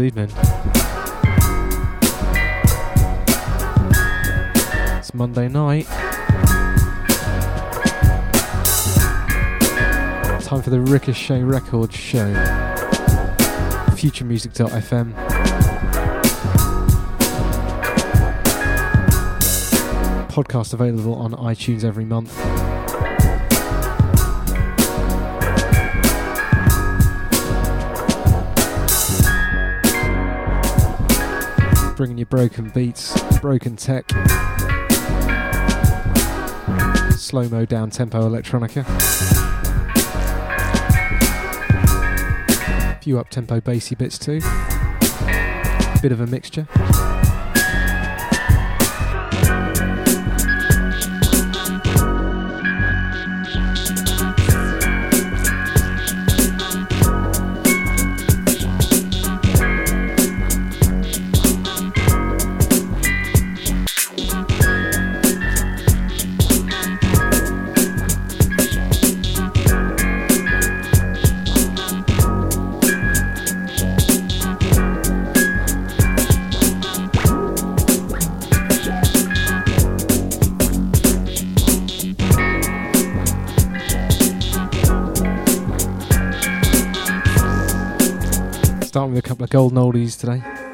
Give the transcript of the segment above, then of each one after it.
Good evening. It's Monday night. Time for the Ricochet Records show. Futuremusic.fm. Podcast available on iTunes every month. Broken beats, broken tech, slow mo down tempo electronica, a few up tempo bassy bits too, bit of a mixture. Golden oldies today.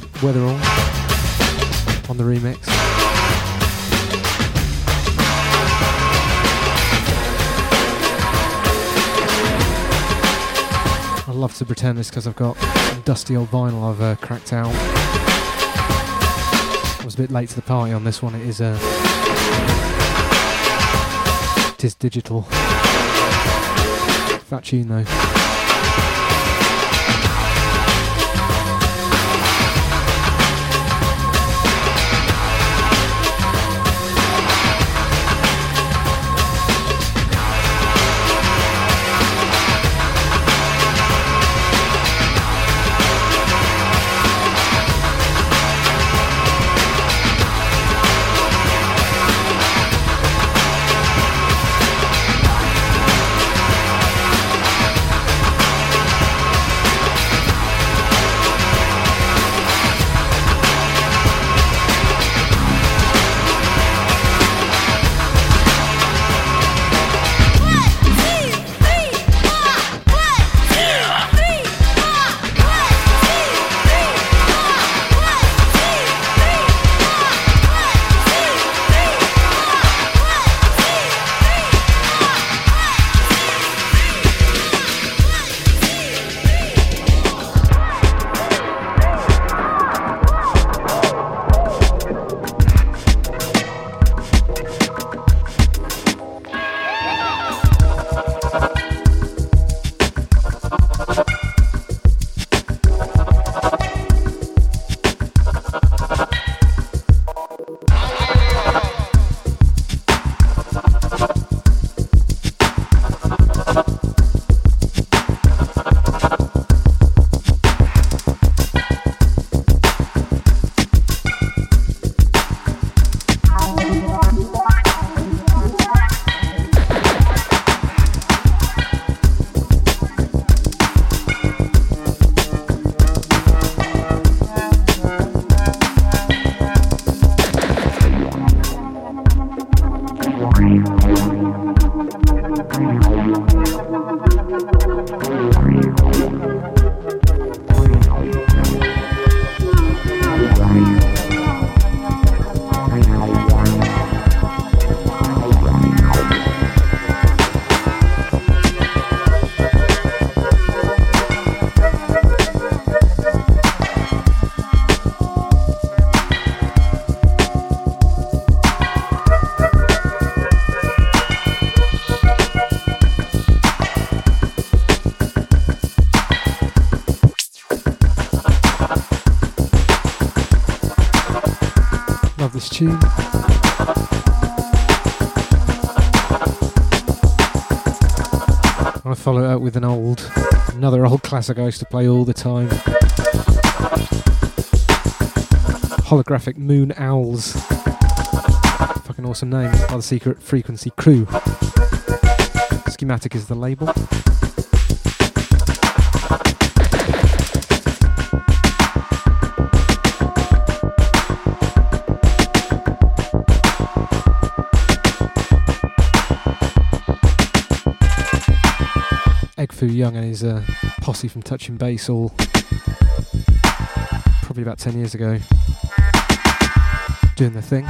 Weatherall on the remix. I love to pretend this because I've got some dusty old vinyl I've uh, cracked out. I was a bit late to the party on this one. It is uh, it is digital. Fat tune though. With an old, another old classic I used to play all the time. Holographic Moon Owls. Fucking awesome name by the Secret Frequency Crew. Schematic is the label. Fu Young and his uh, posse from Touching Bass all probably about 10 years ago doing the thing.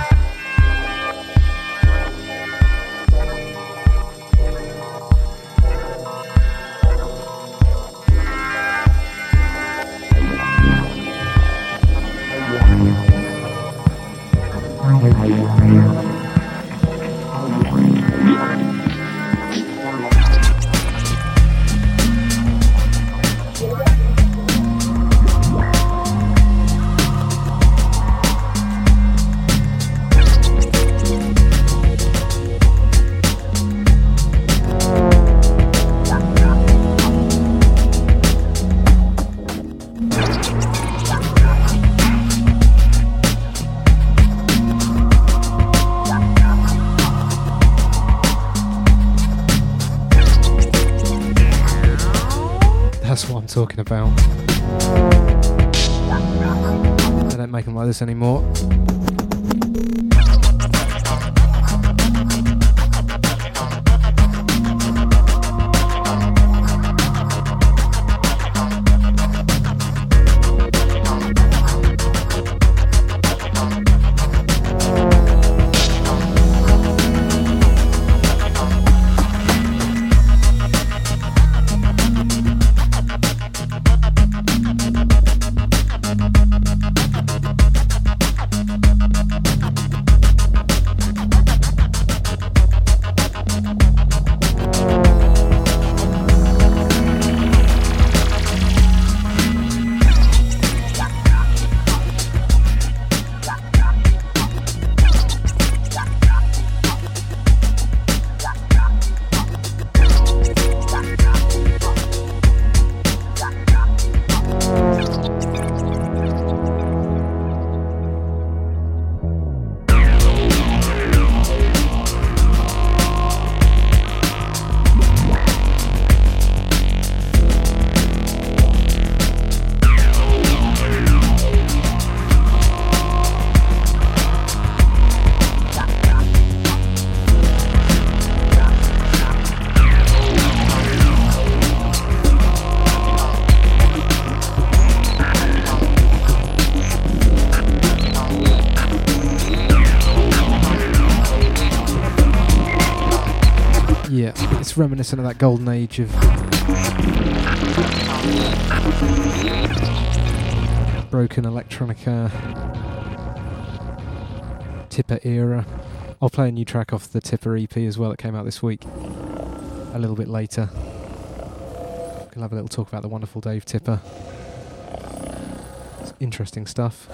Anymore. Reminiscent of that golden age of broken electronica Tipper era. I'll play a new track off the Tipper EP as well that came out this week a little bit later. We'll have a little talk about the wonderful Dave Tipper. It's interesting stuff.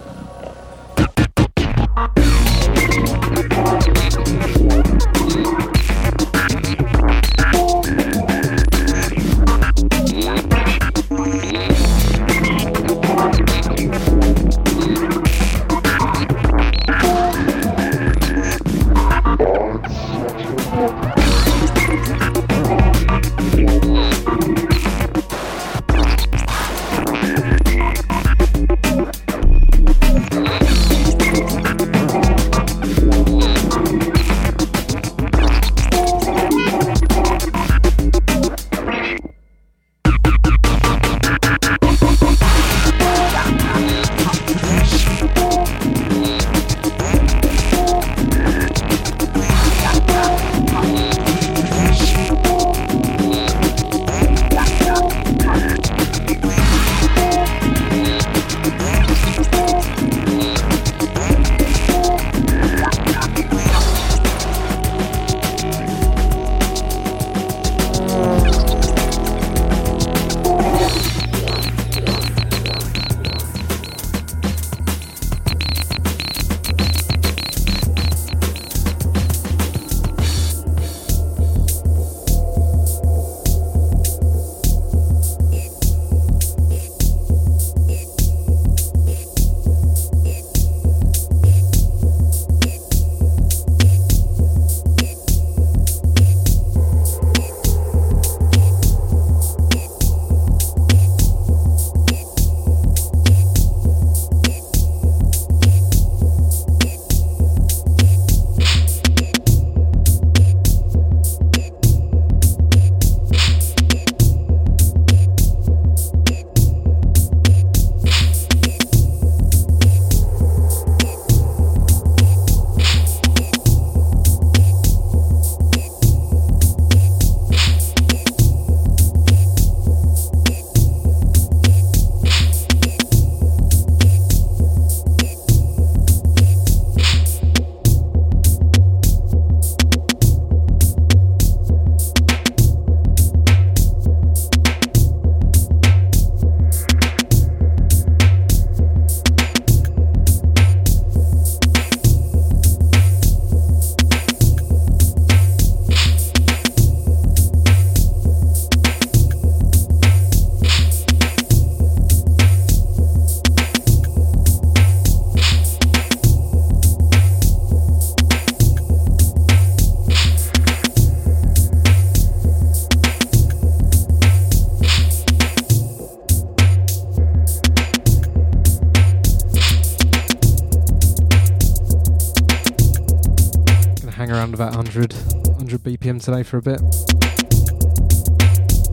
Today for a bit.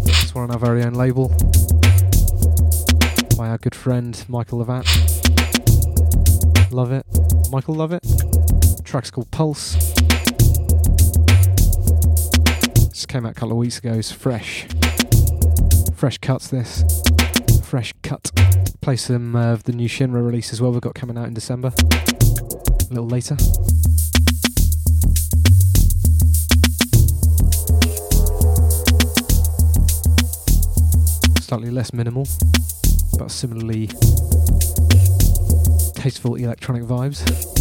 It's one on our very own label by our good friend Michael Lovat. Love it. Michael Love it. The track's called Pulse. Just came out a couple of weeks ago. It's fresh. Fresh cuts this. Fresh cut. Play some of the new Shinra release as well we've got coming out in December. A little later. Slightly less minimal, but similarly tasteful electronic vibes.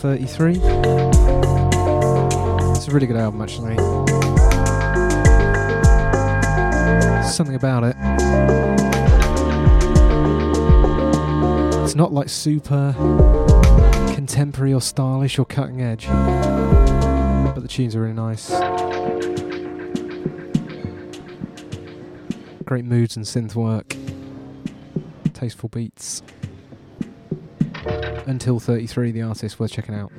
33. It's a really good album, actually. Something about it. It's not like super contemporary or stylish or cutting edge, but the tunes are really nice. Great moods and synth work, tasteful beats. Until 33, the artist, worth checking out.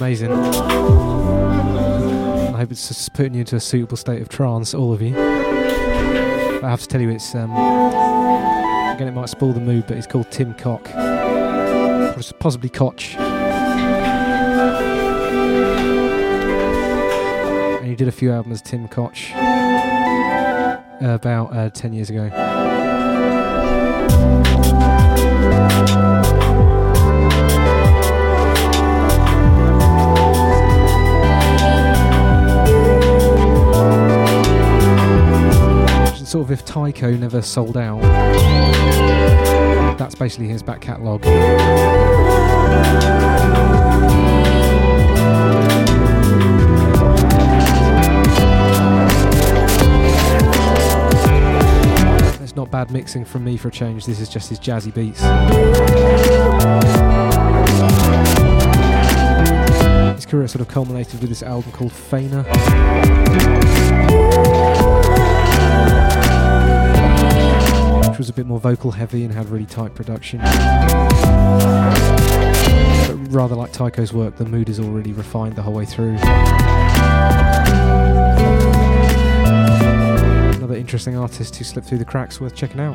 Amazing. I hope it's just putting you into a suitable state of trance, all of you. But I have to tell you, it's um, again it might spoil the mood, but it's called Tim Cock, possibly Koch. And he did a few albums, Tim Koch, about uh, ten years ago. If Tycho never sold out. That's basically his back catalogue. It's not bad mixing from me for a change, this is just his jazzy beats. His career sort of culminated with this album called Fainer. Was a bit more vocal heavy and had really tight production. But rather like Tycho's work, the mood is already refined the whole way through. Another interesting artist who slipped through the cracks worth checking out.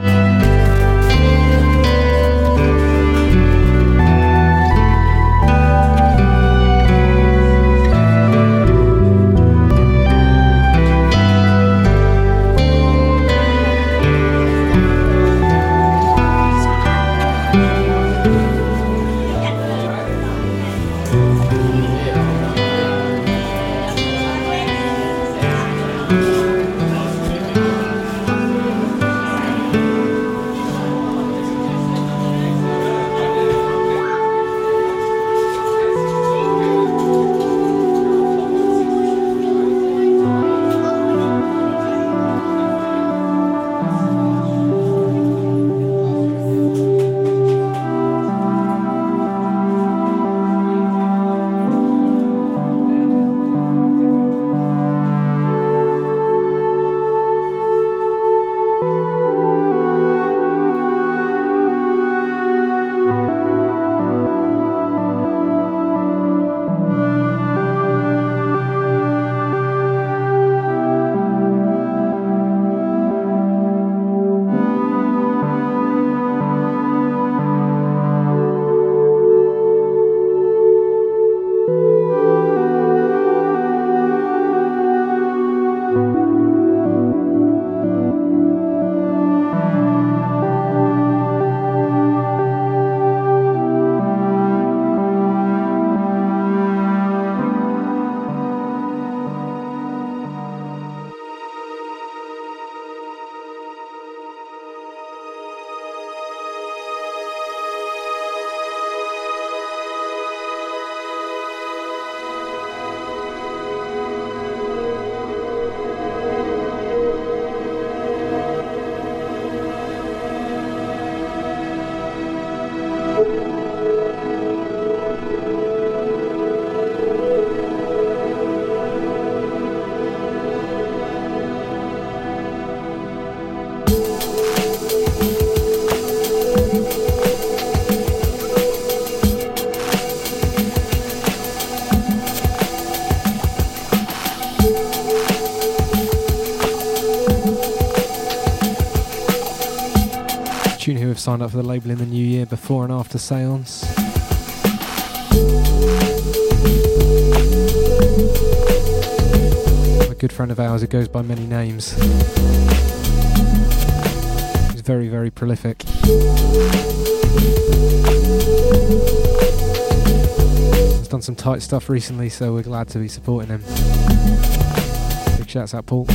For the label in the new year before and after Seance. A good friend of ours who goes by many names. He's very, very prolific. He's done some tight stuff recently, so we're glad to be supporting him. Big shouts out, Paul.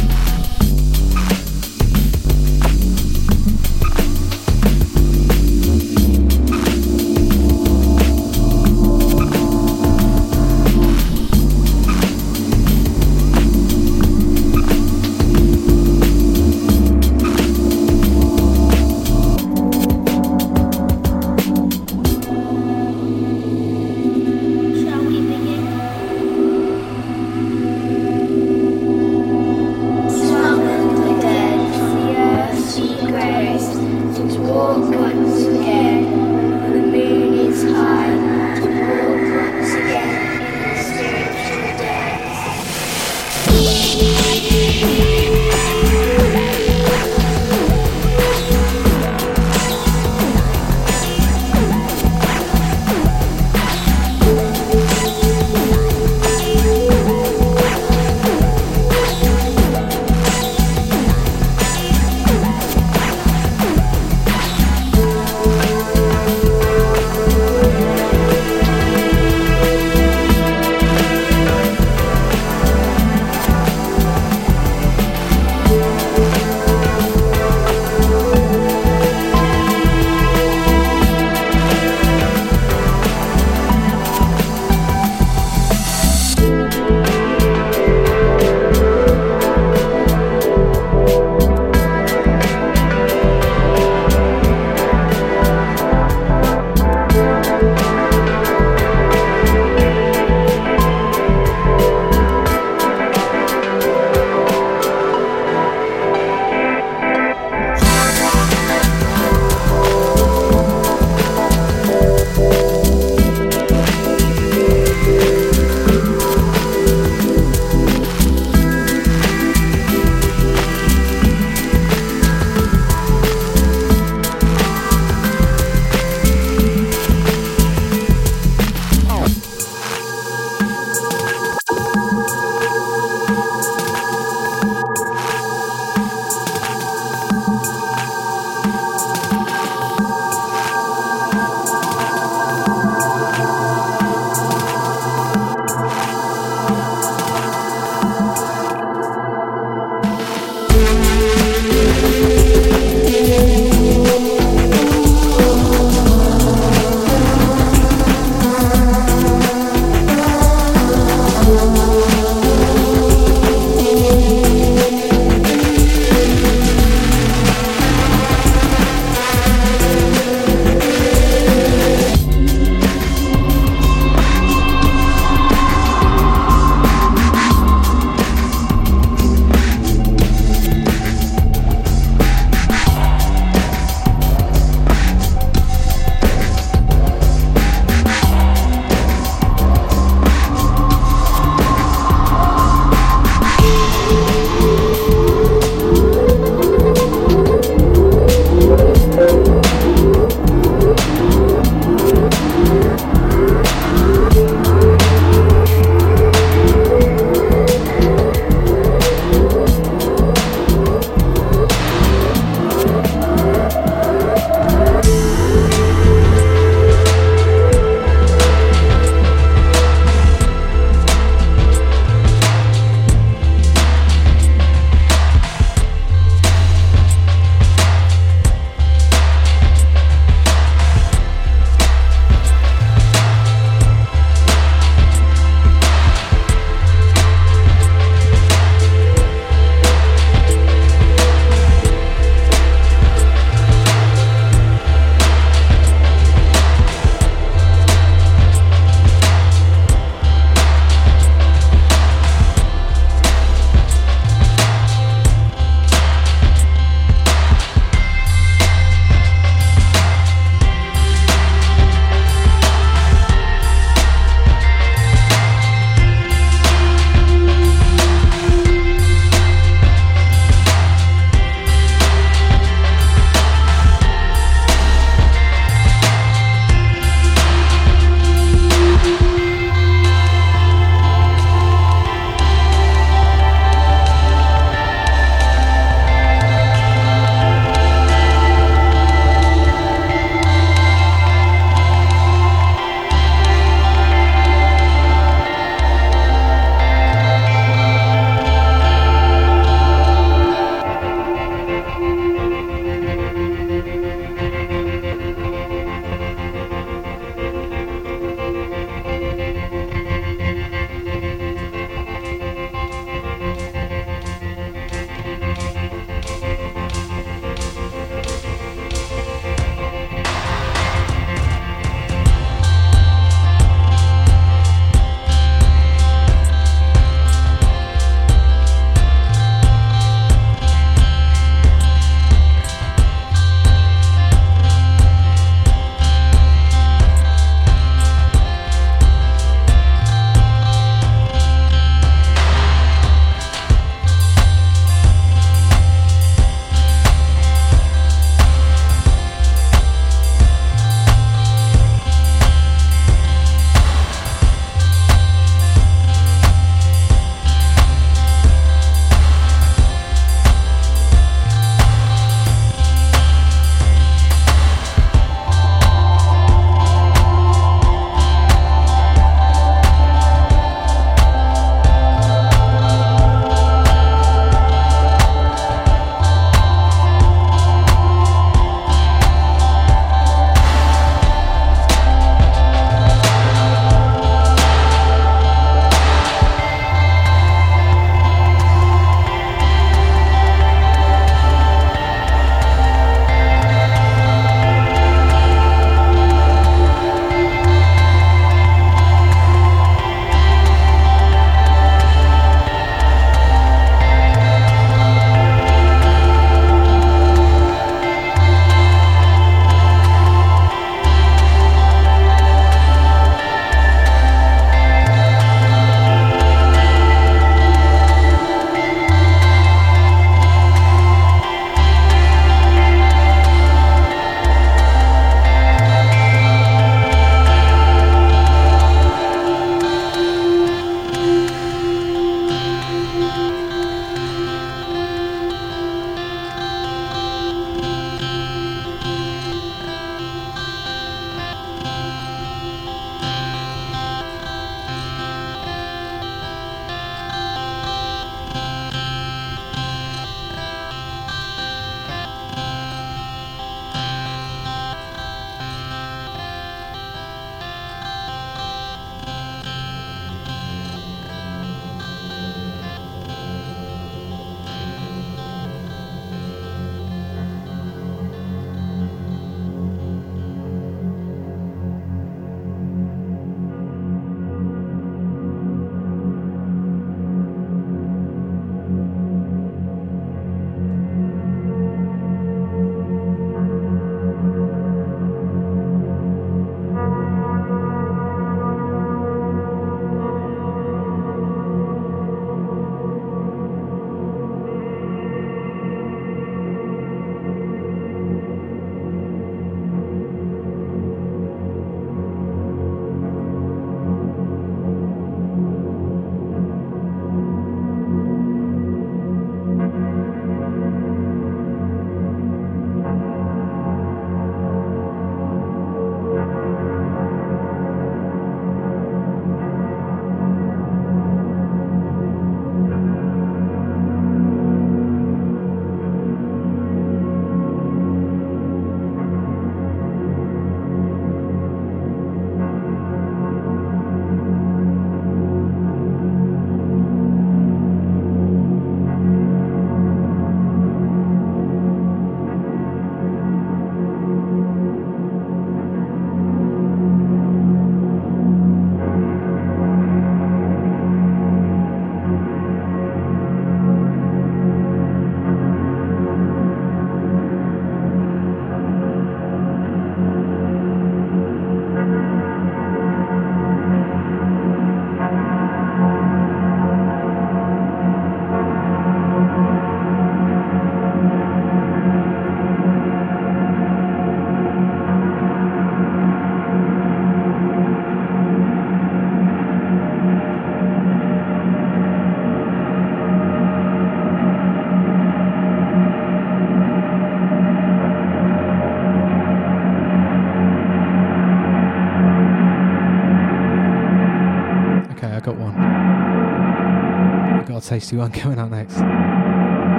Tasty one coming out next.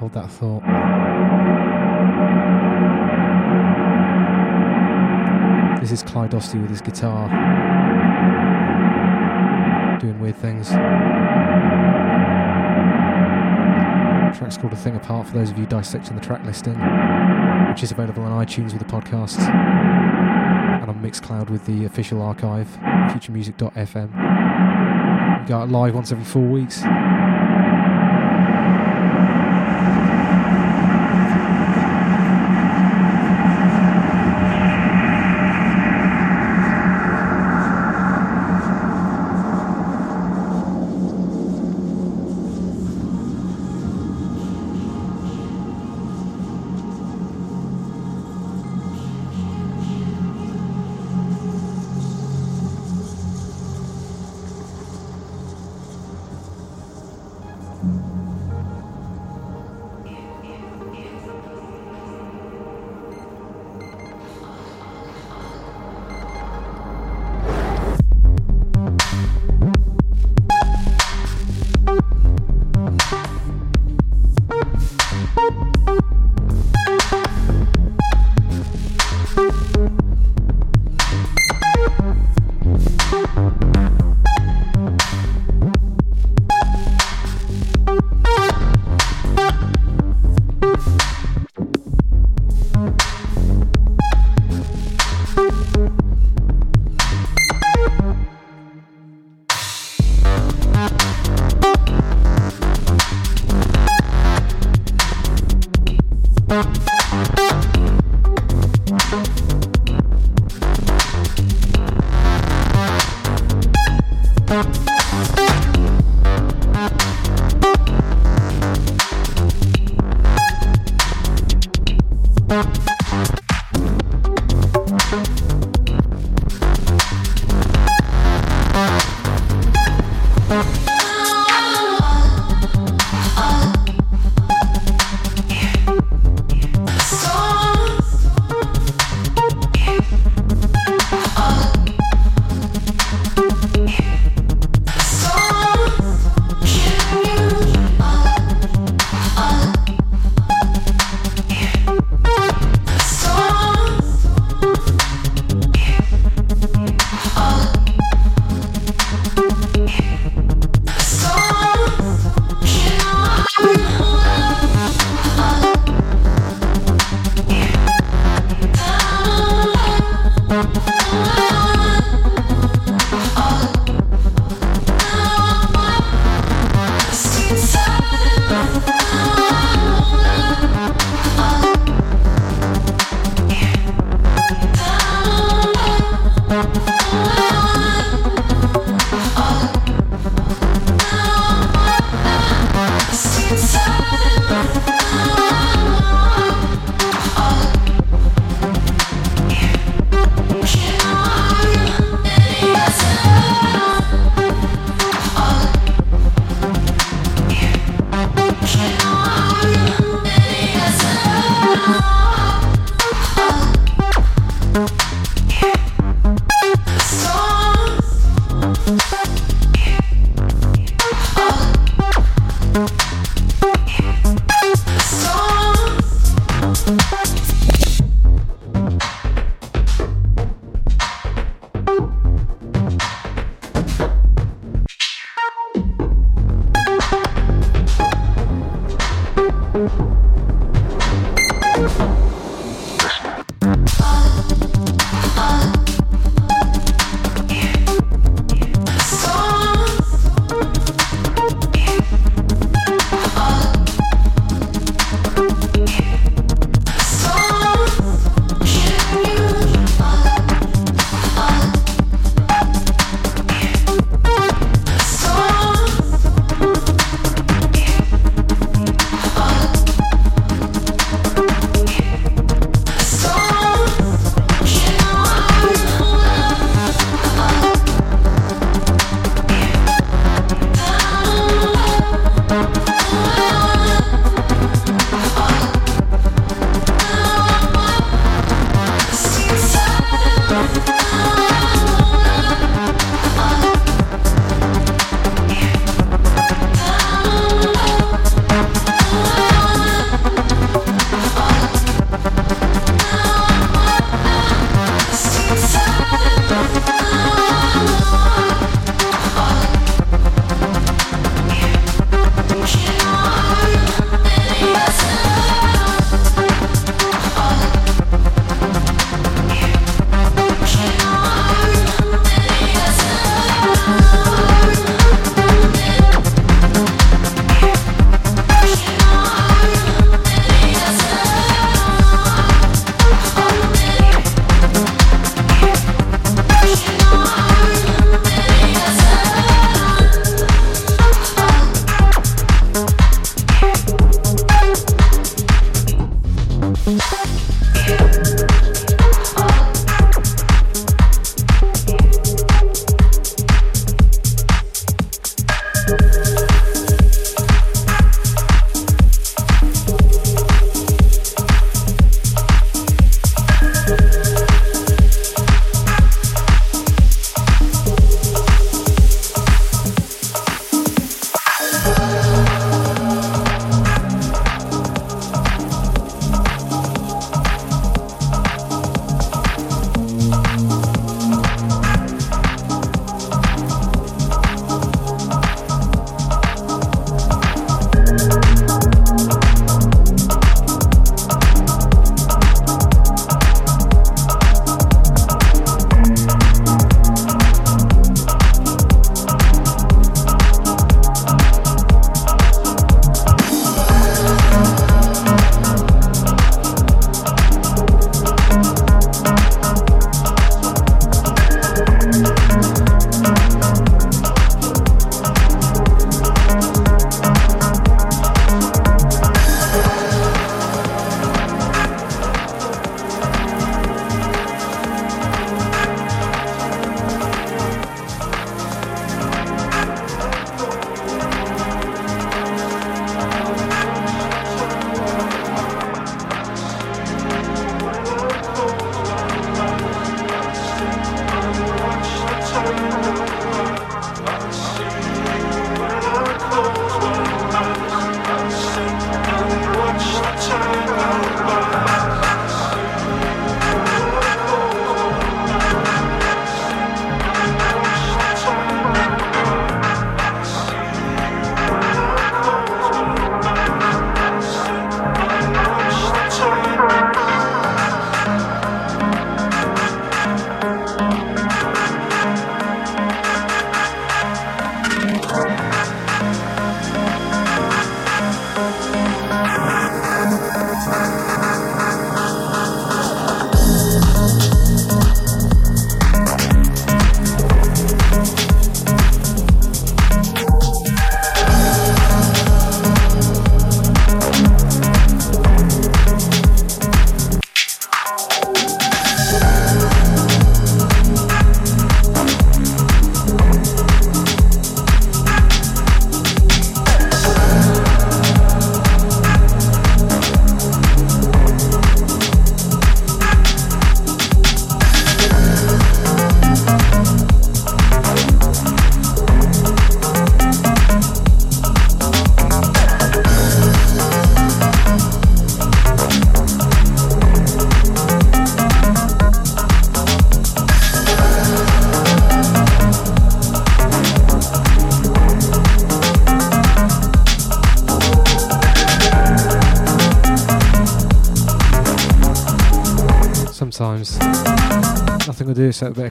Hold that thought. This is Clyde Dostie with his guitar, doing weird things. The track's called A Thing Apart for those of you dissecting the track listing, which is available on iTunes with the podcast and on Mixcloud with the official archive, futuremusic.fm. Go live once every four weeks.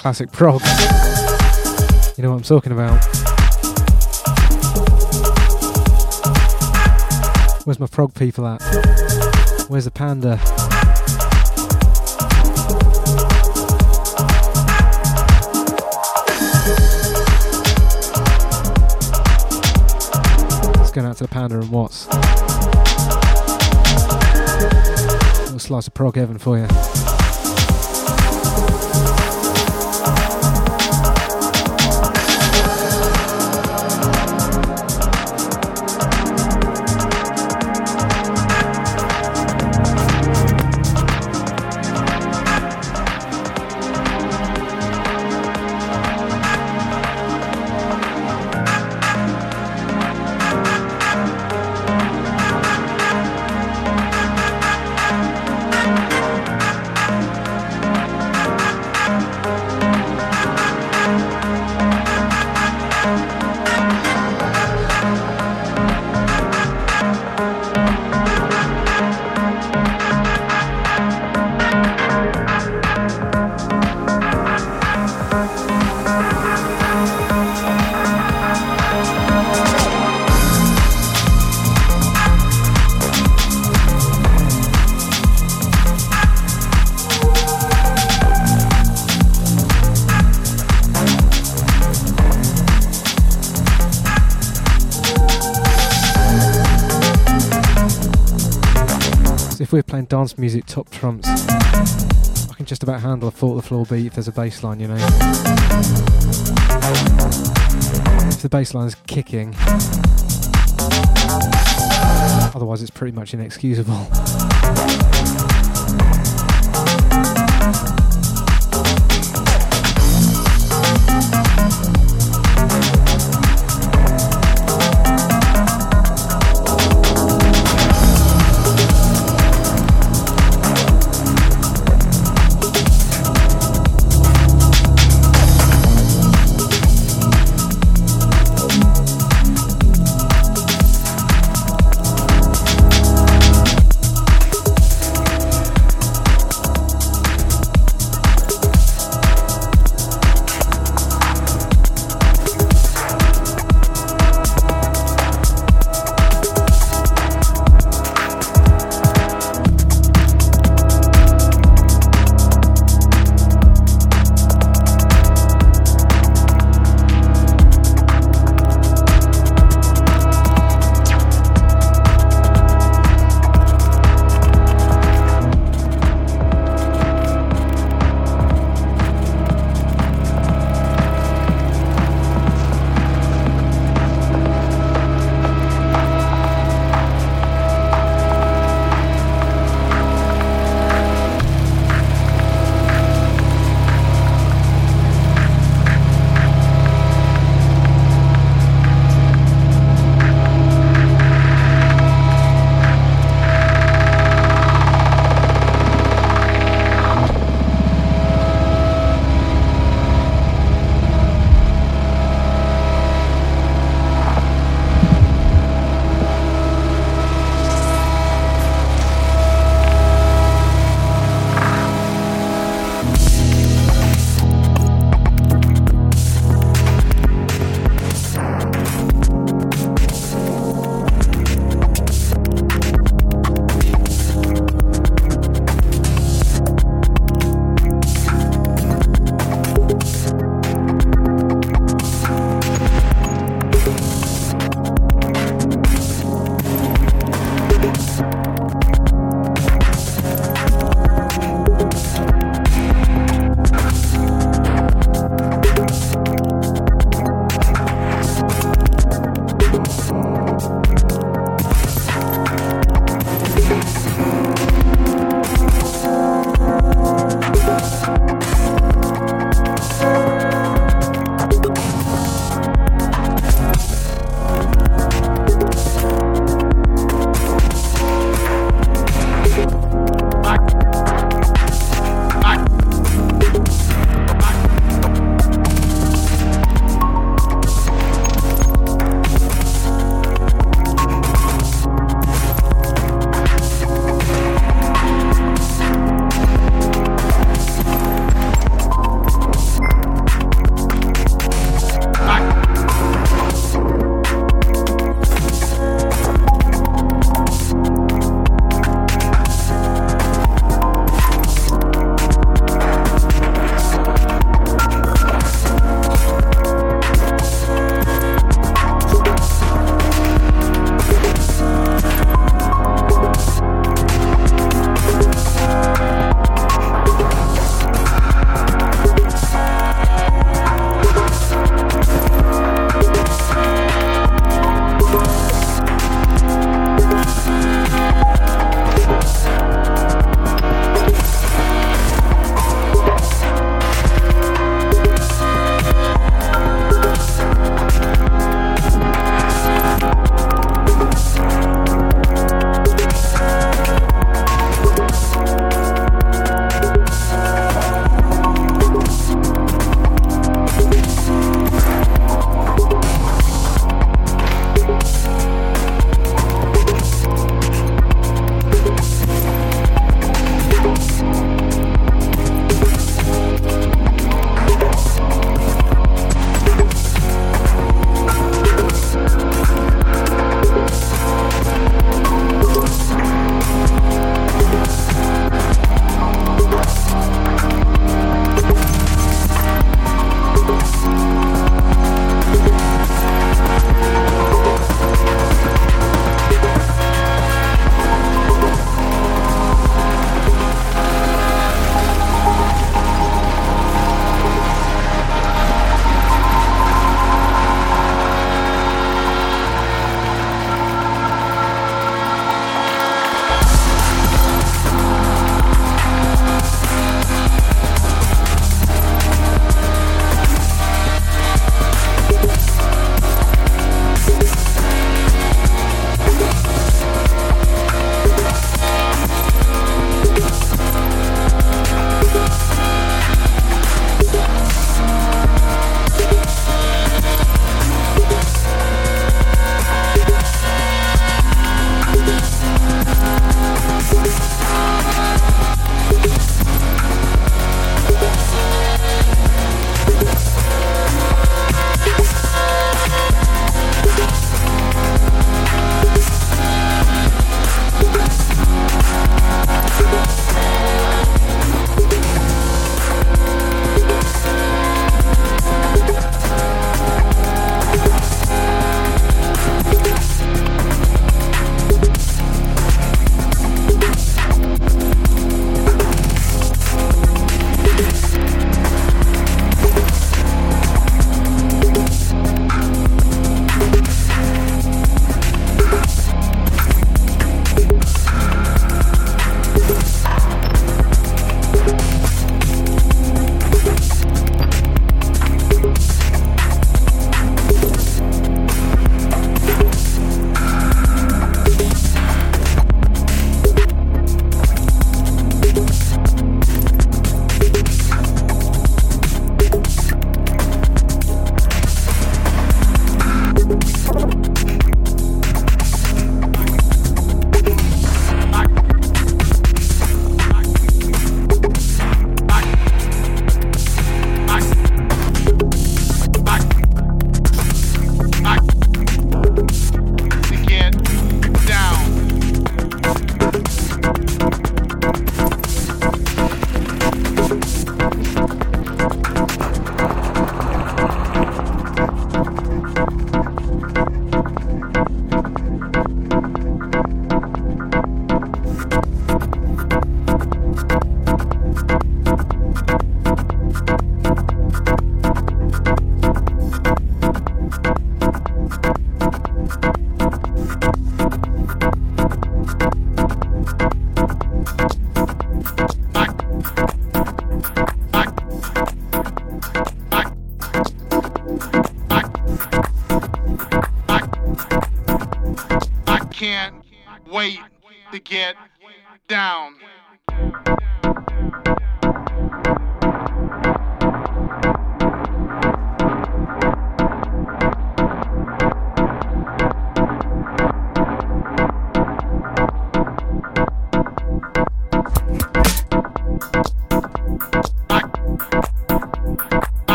Classic prog. You know what I'm talking about. Where's my prog people at? Where's the panda? It's going out to the panda and Watts. A little slice of prog heaven for you. Dance music top trumps, I can just about handle a four to the floor beat if there's a bass line, you know. If the bass line's kicking, otherwise it's pretty much inexcusable.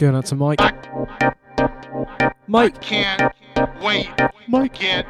Going out to Mike. Mike. I can't wait. Mike. Down.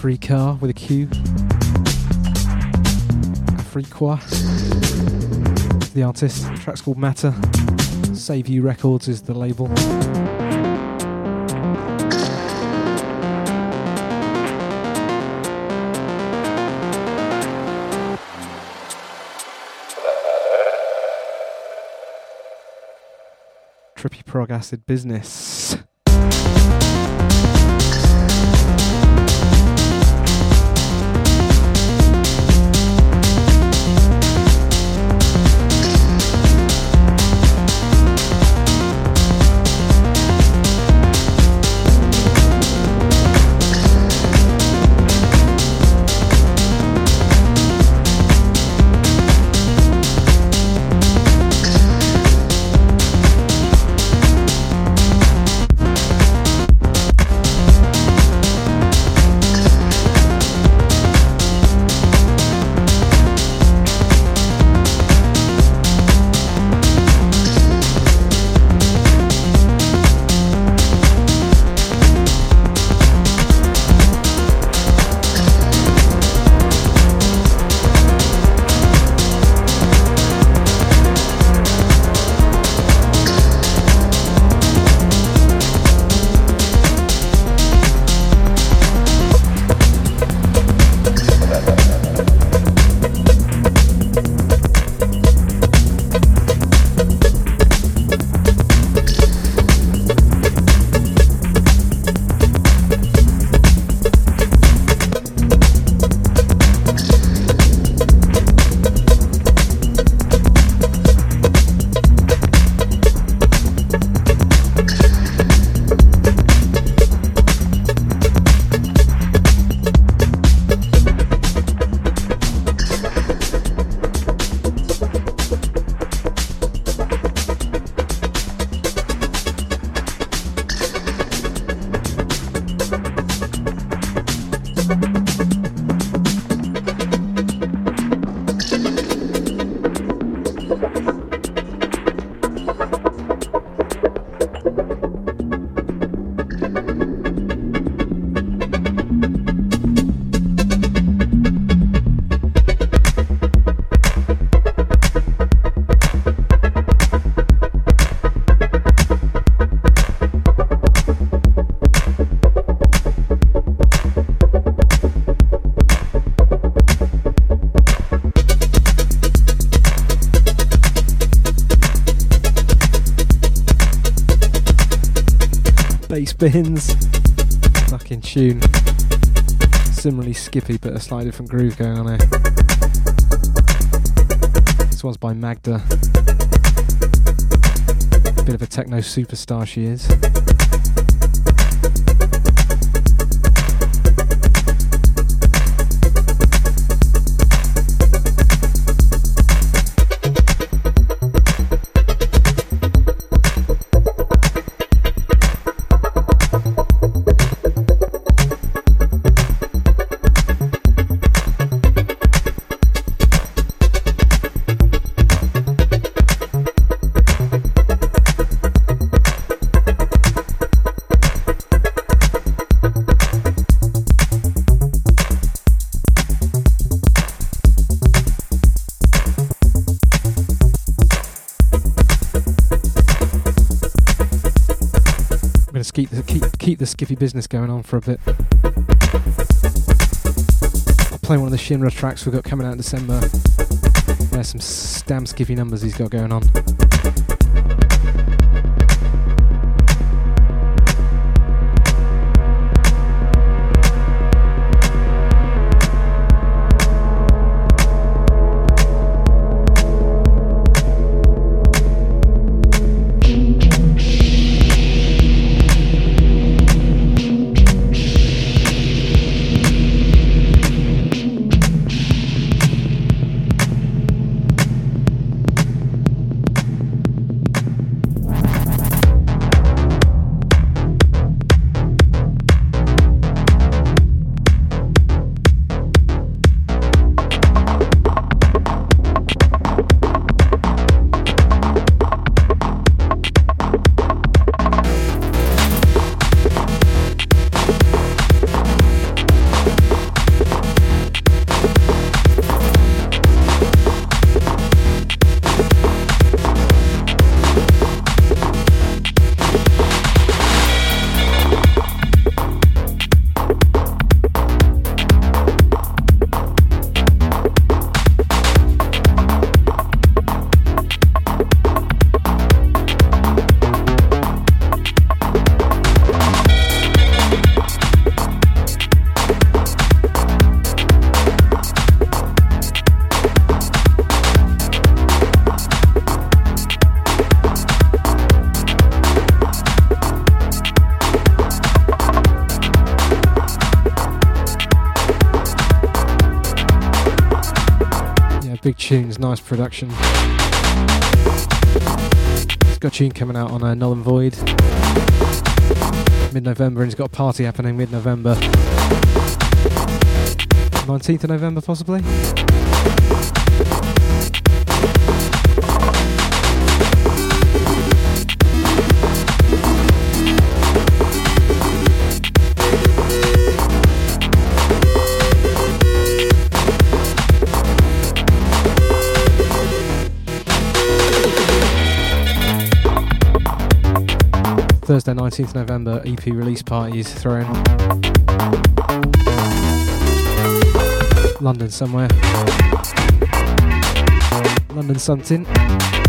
Africa with a Q. Free Afriqua. The artist. The track's called Matter. Save You Records is the label. Trippy prog acid business. Skippy, but a slightly different groove going on here. This one's by Magda. Bit of a techno superstar she is. Keep the skiffy business going on for a bit. I'll play one of the Shinra tracks we've got coming out in December. There's some damn skiffy numbers he's got going on. Production. He's got a tune coming out on uh, Null and Void mid November, and he's got a party happening mid November. 19th of November, possibly? Thursday, 19th November, EP release parties thrown. London somewhere. London something.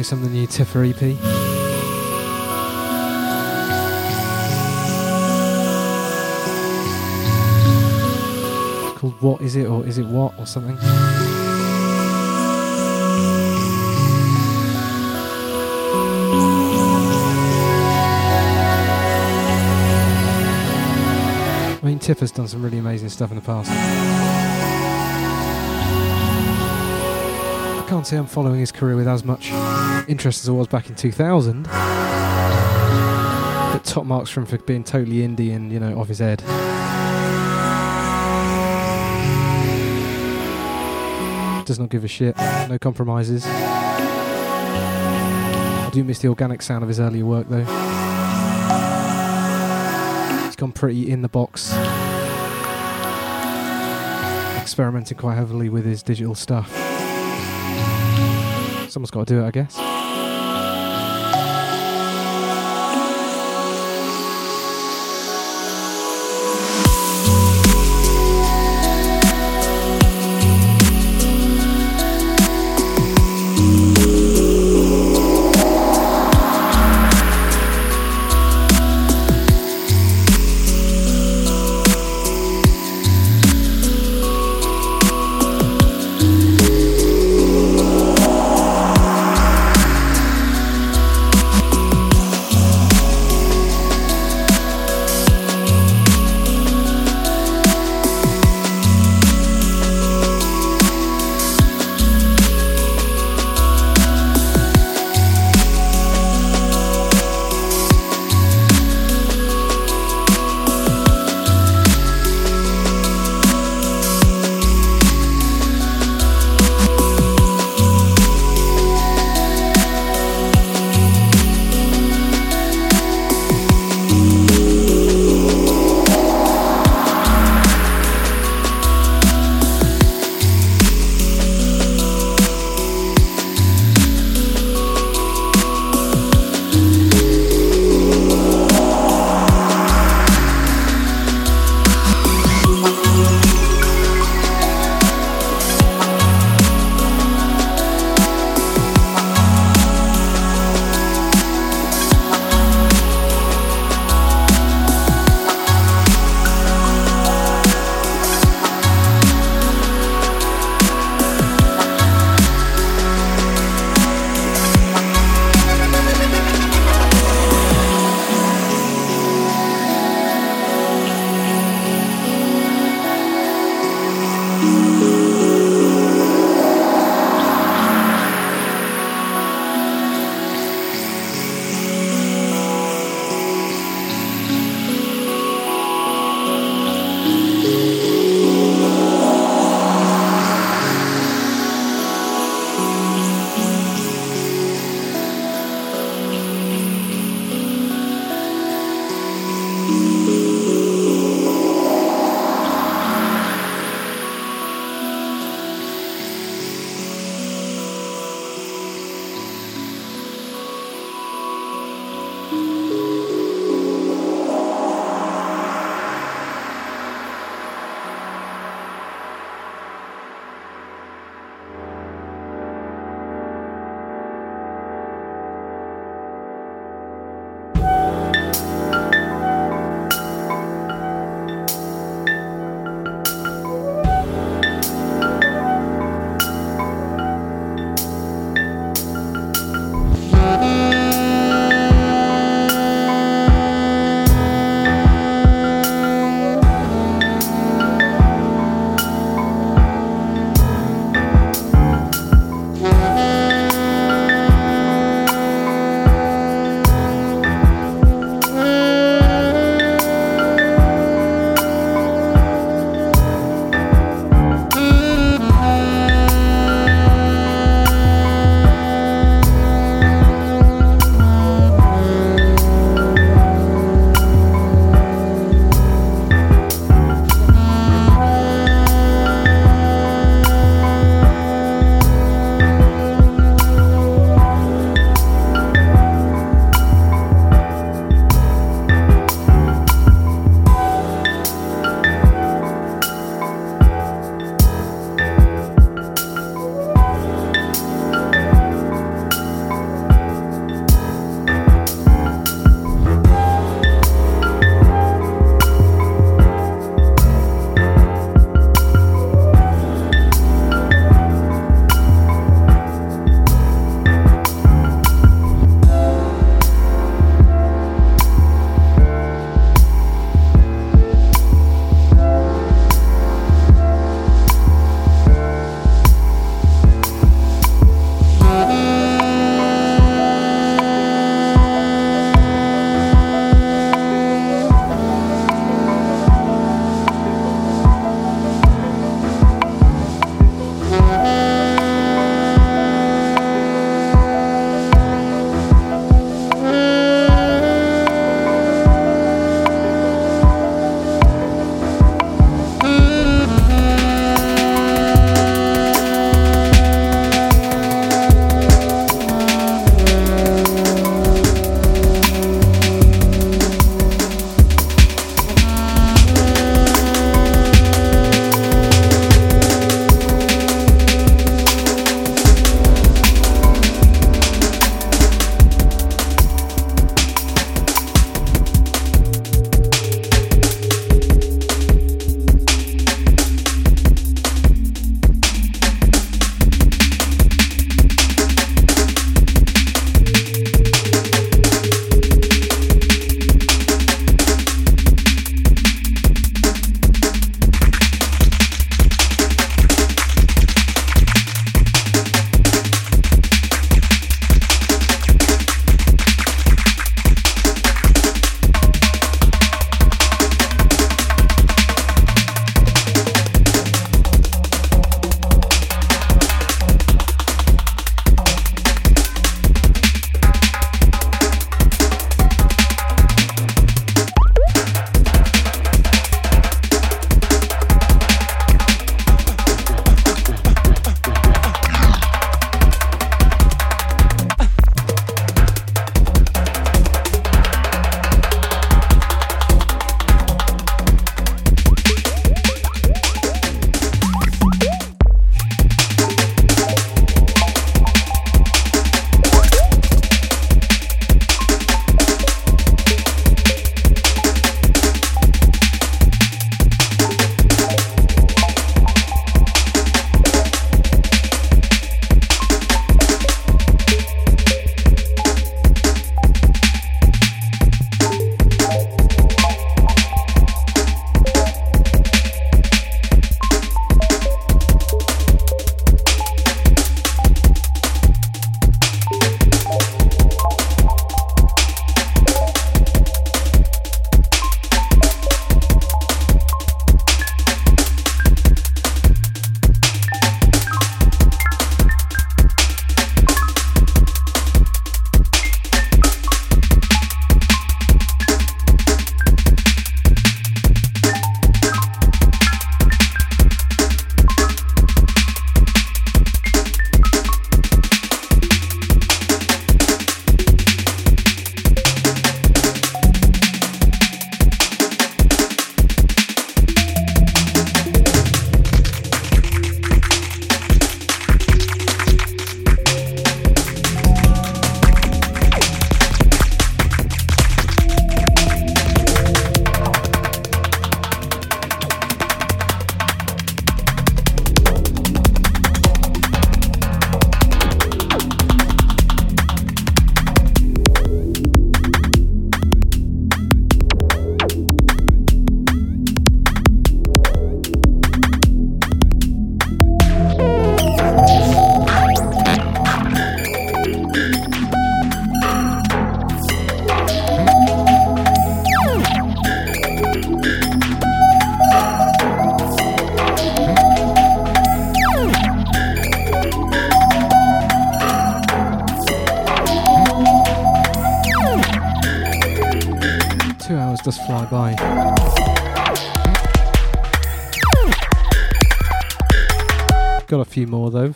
Play some of the new Tipper EP. called What Is It or Is It What or something. I mean, Tipper's done some really amazing stuff in the past. Can't say I'm following his career with as much interest as I was back in 2000. But top marks from for being totally indie and, you know, off his head. Does not give a shit. No compromises. I do miss the organic sound of his earlier work though He's gone pretty in the box. Experimenting quite heavily with his digital stuff. Someone's got to do it, I guess.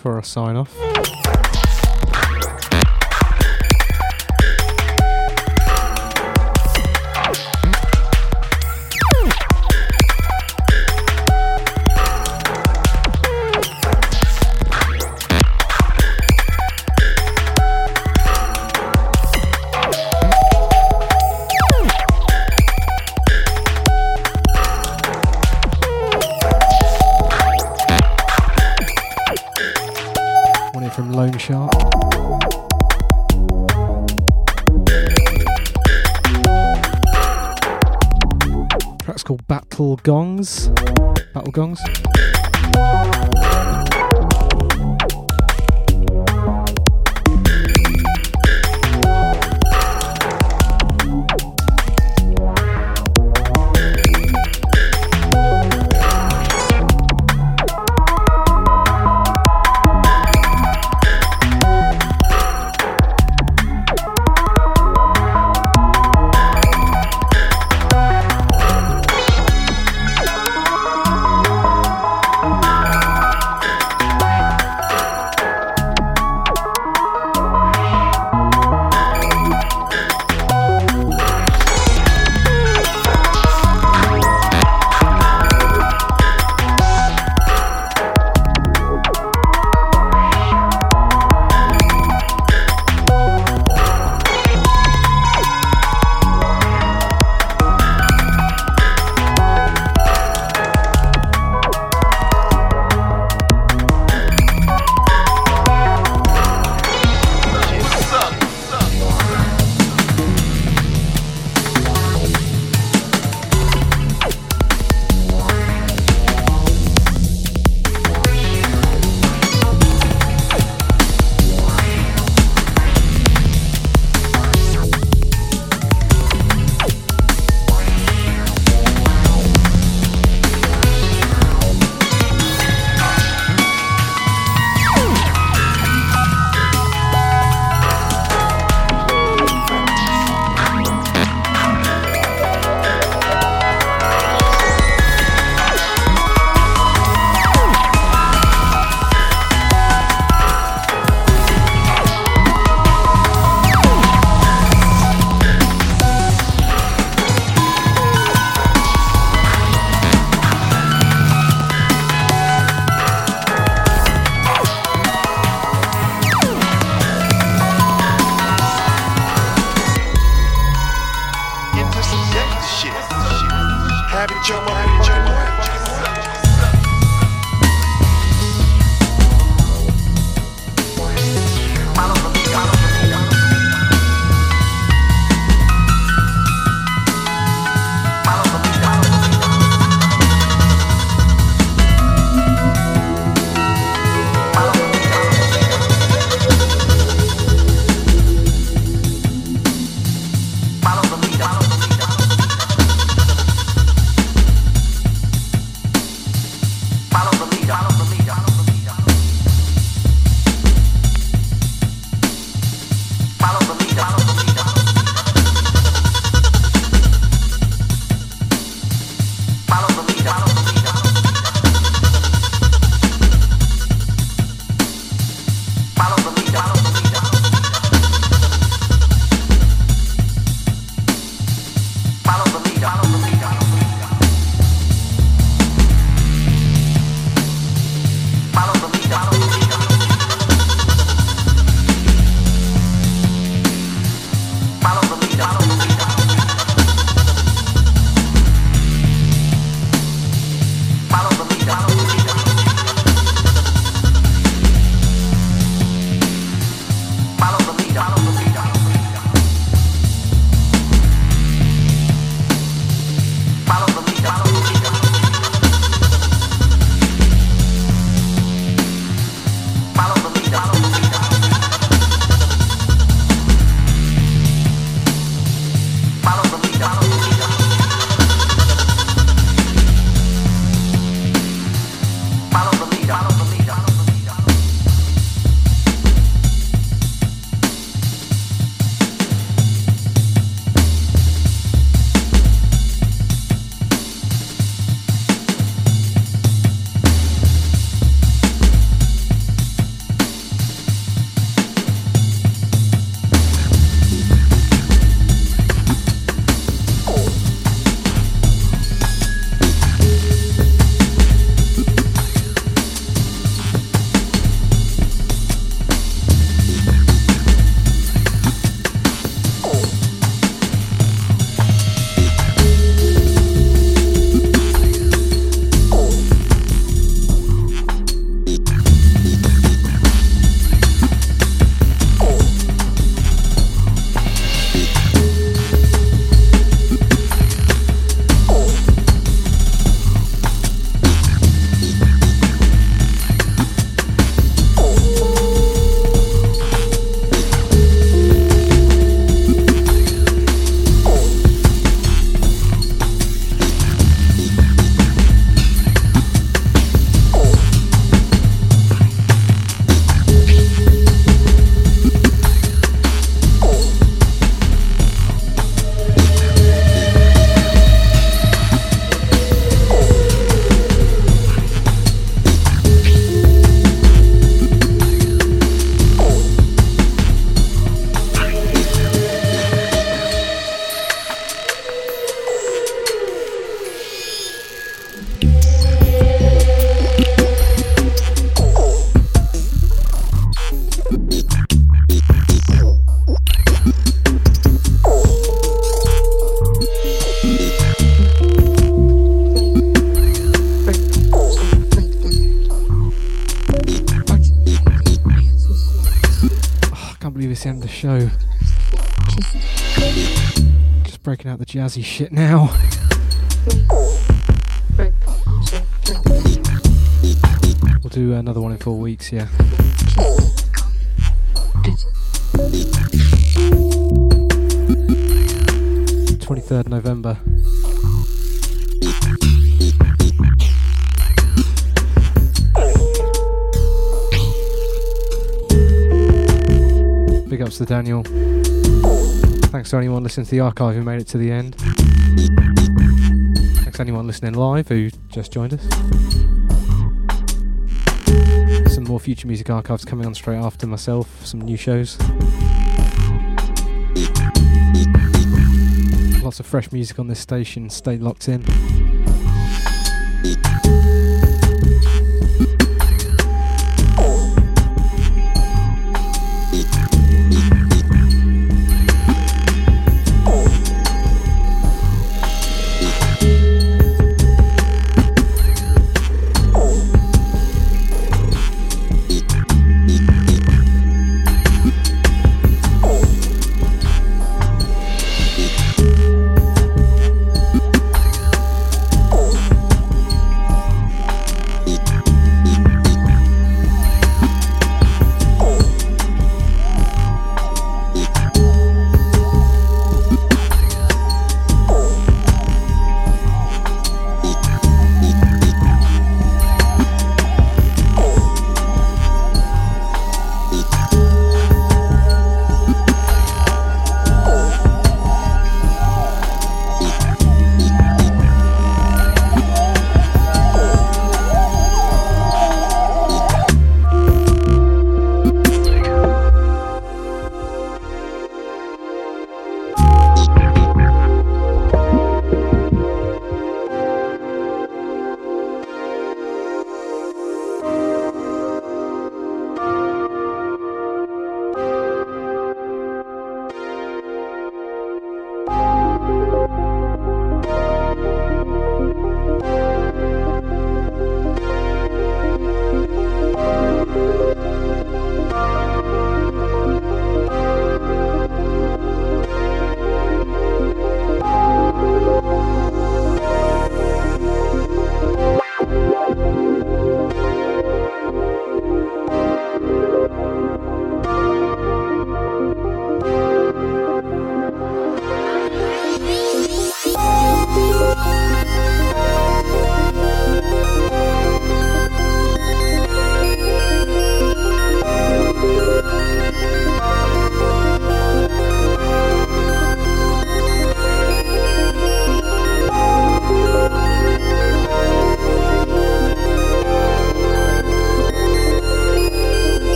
For a sign off. Battle the jazzy shit now. We'll do another one in four weeks, yeah. Twenty third November. Big ups to Daniel. Thanks to anyone listening to the archive who made it to the end. Thanks to anyone listening live who just joined us. Some more future music archives coming on straight after myself, some new shows. Lots of fresh music on this station, stay locked in.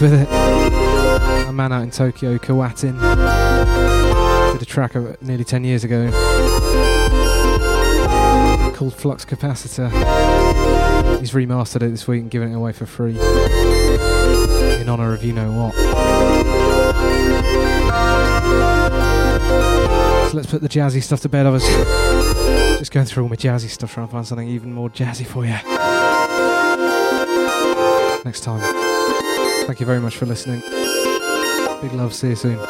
With it. A man out in Tokyo, Kawatin, did a track of nearly 10 years ago called Flux Capacitor. He's remastered it this week and given it away for free in honour of you know what. So let's put the jazzy stuff to bed. I was just going through all my jazzy stuff trying to find something even more jazzy for you. Next time. Thank you very much for listening. Big love. See you soon.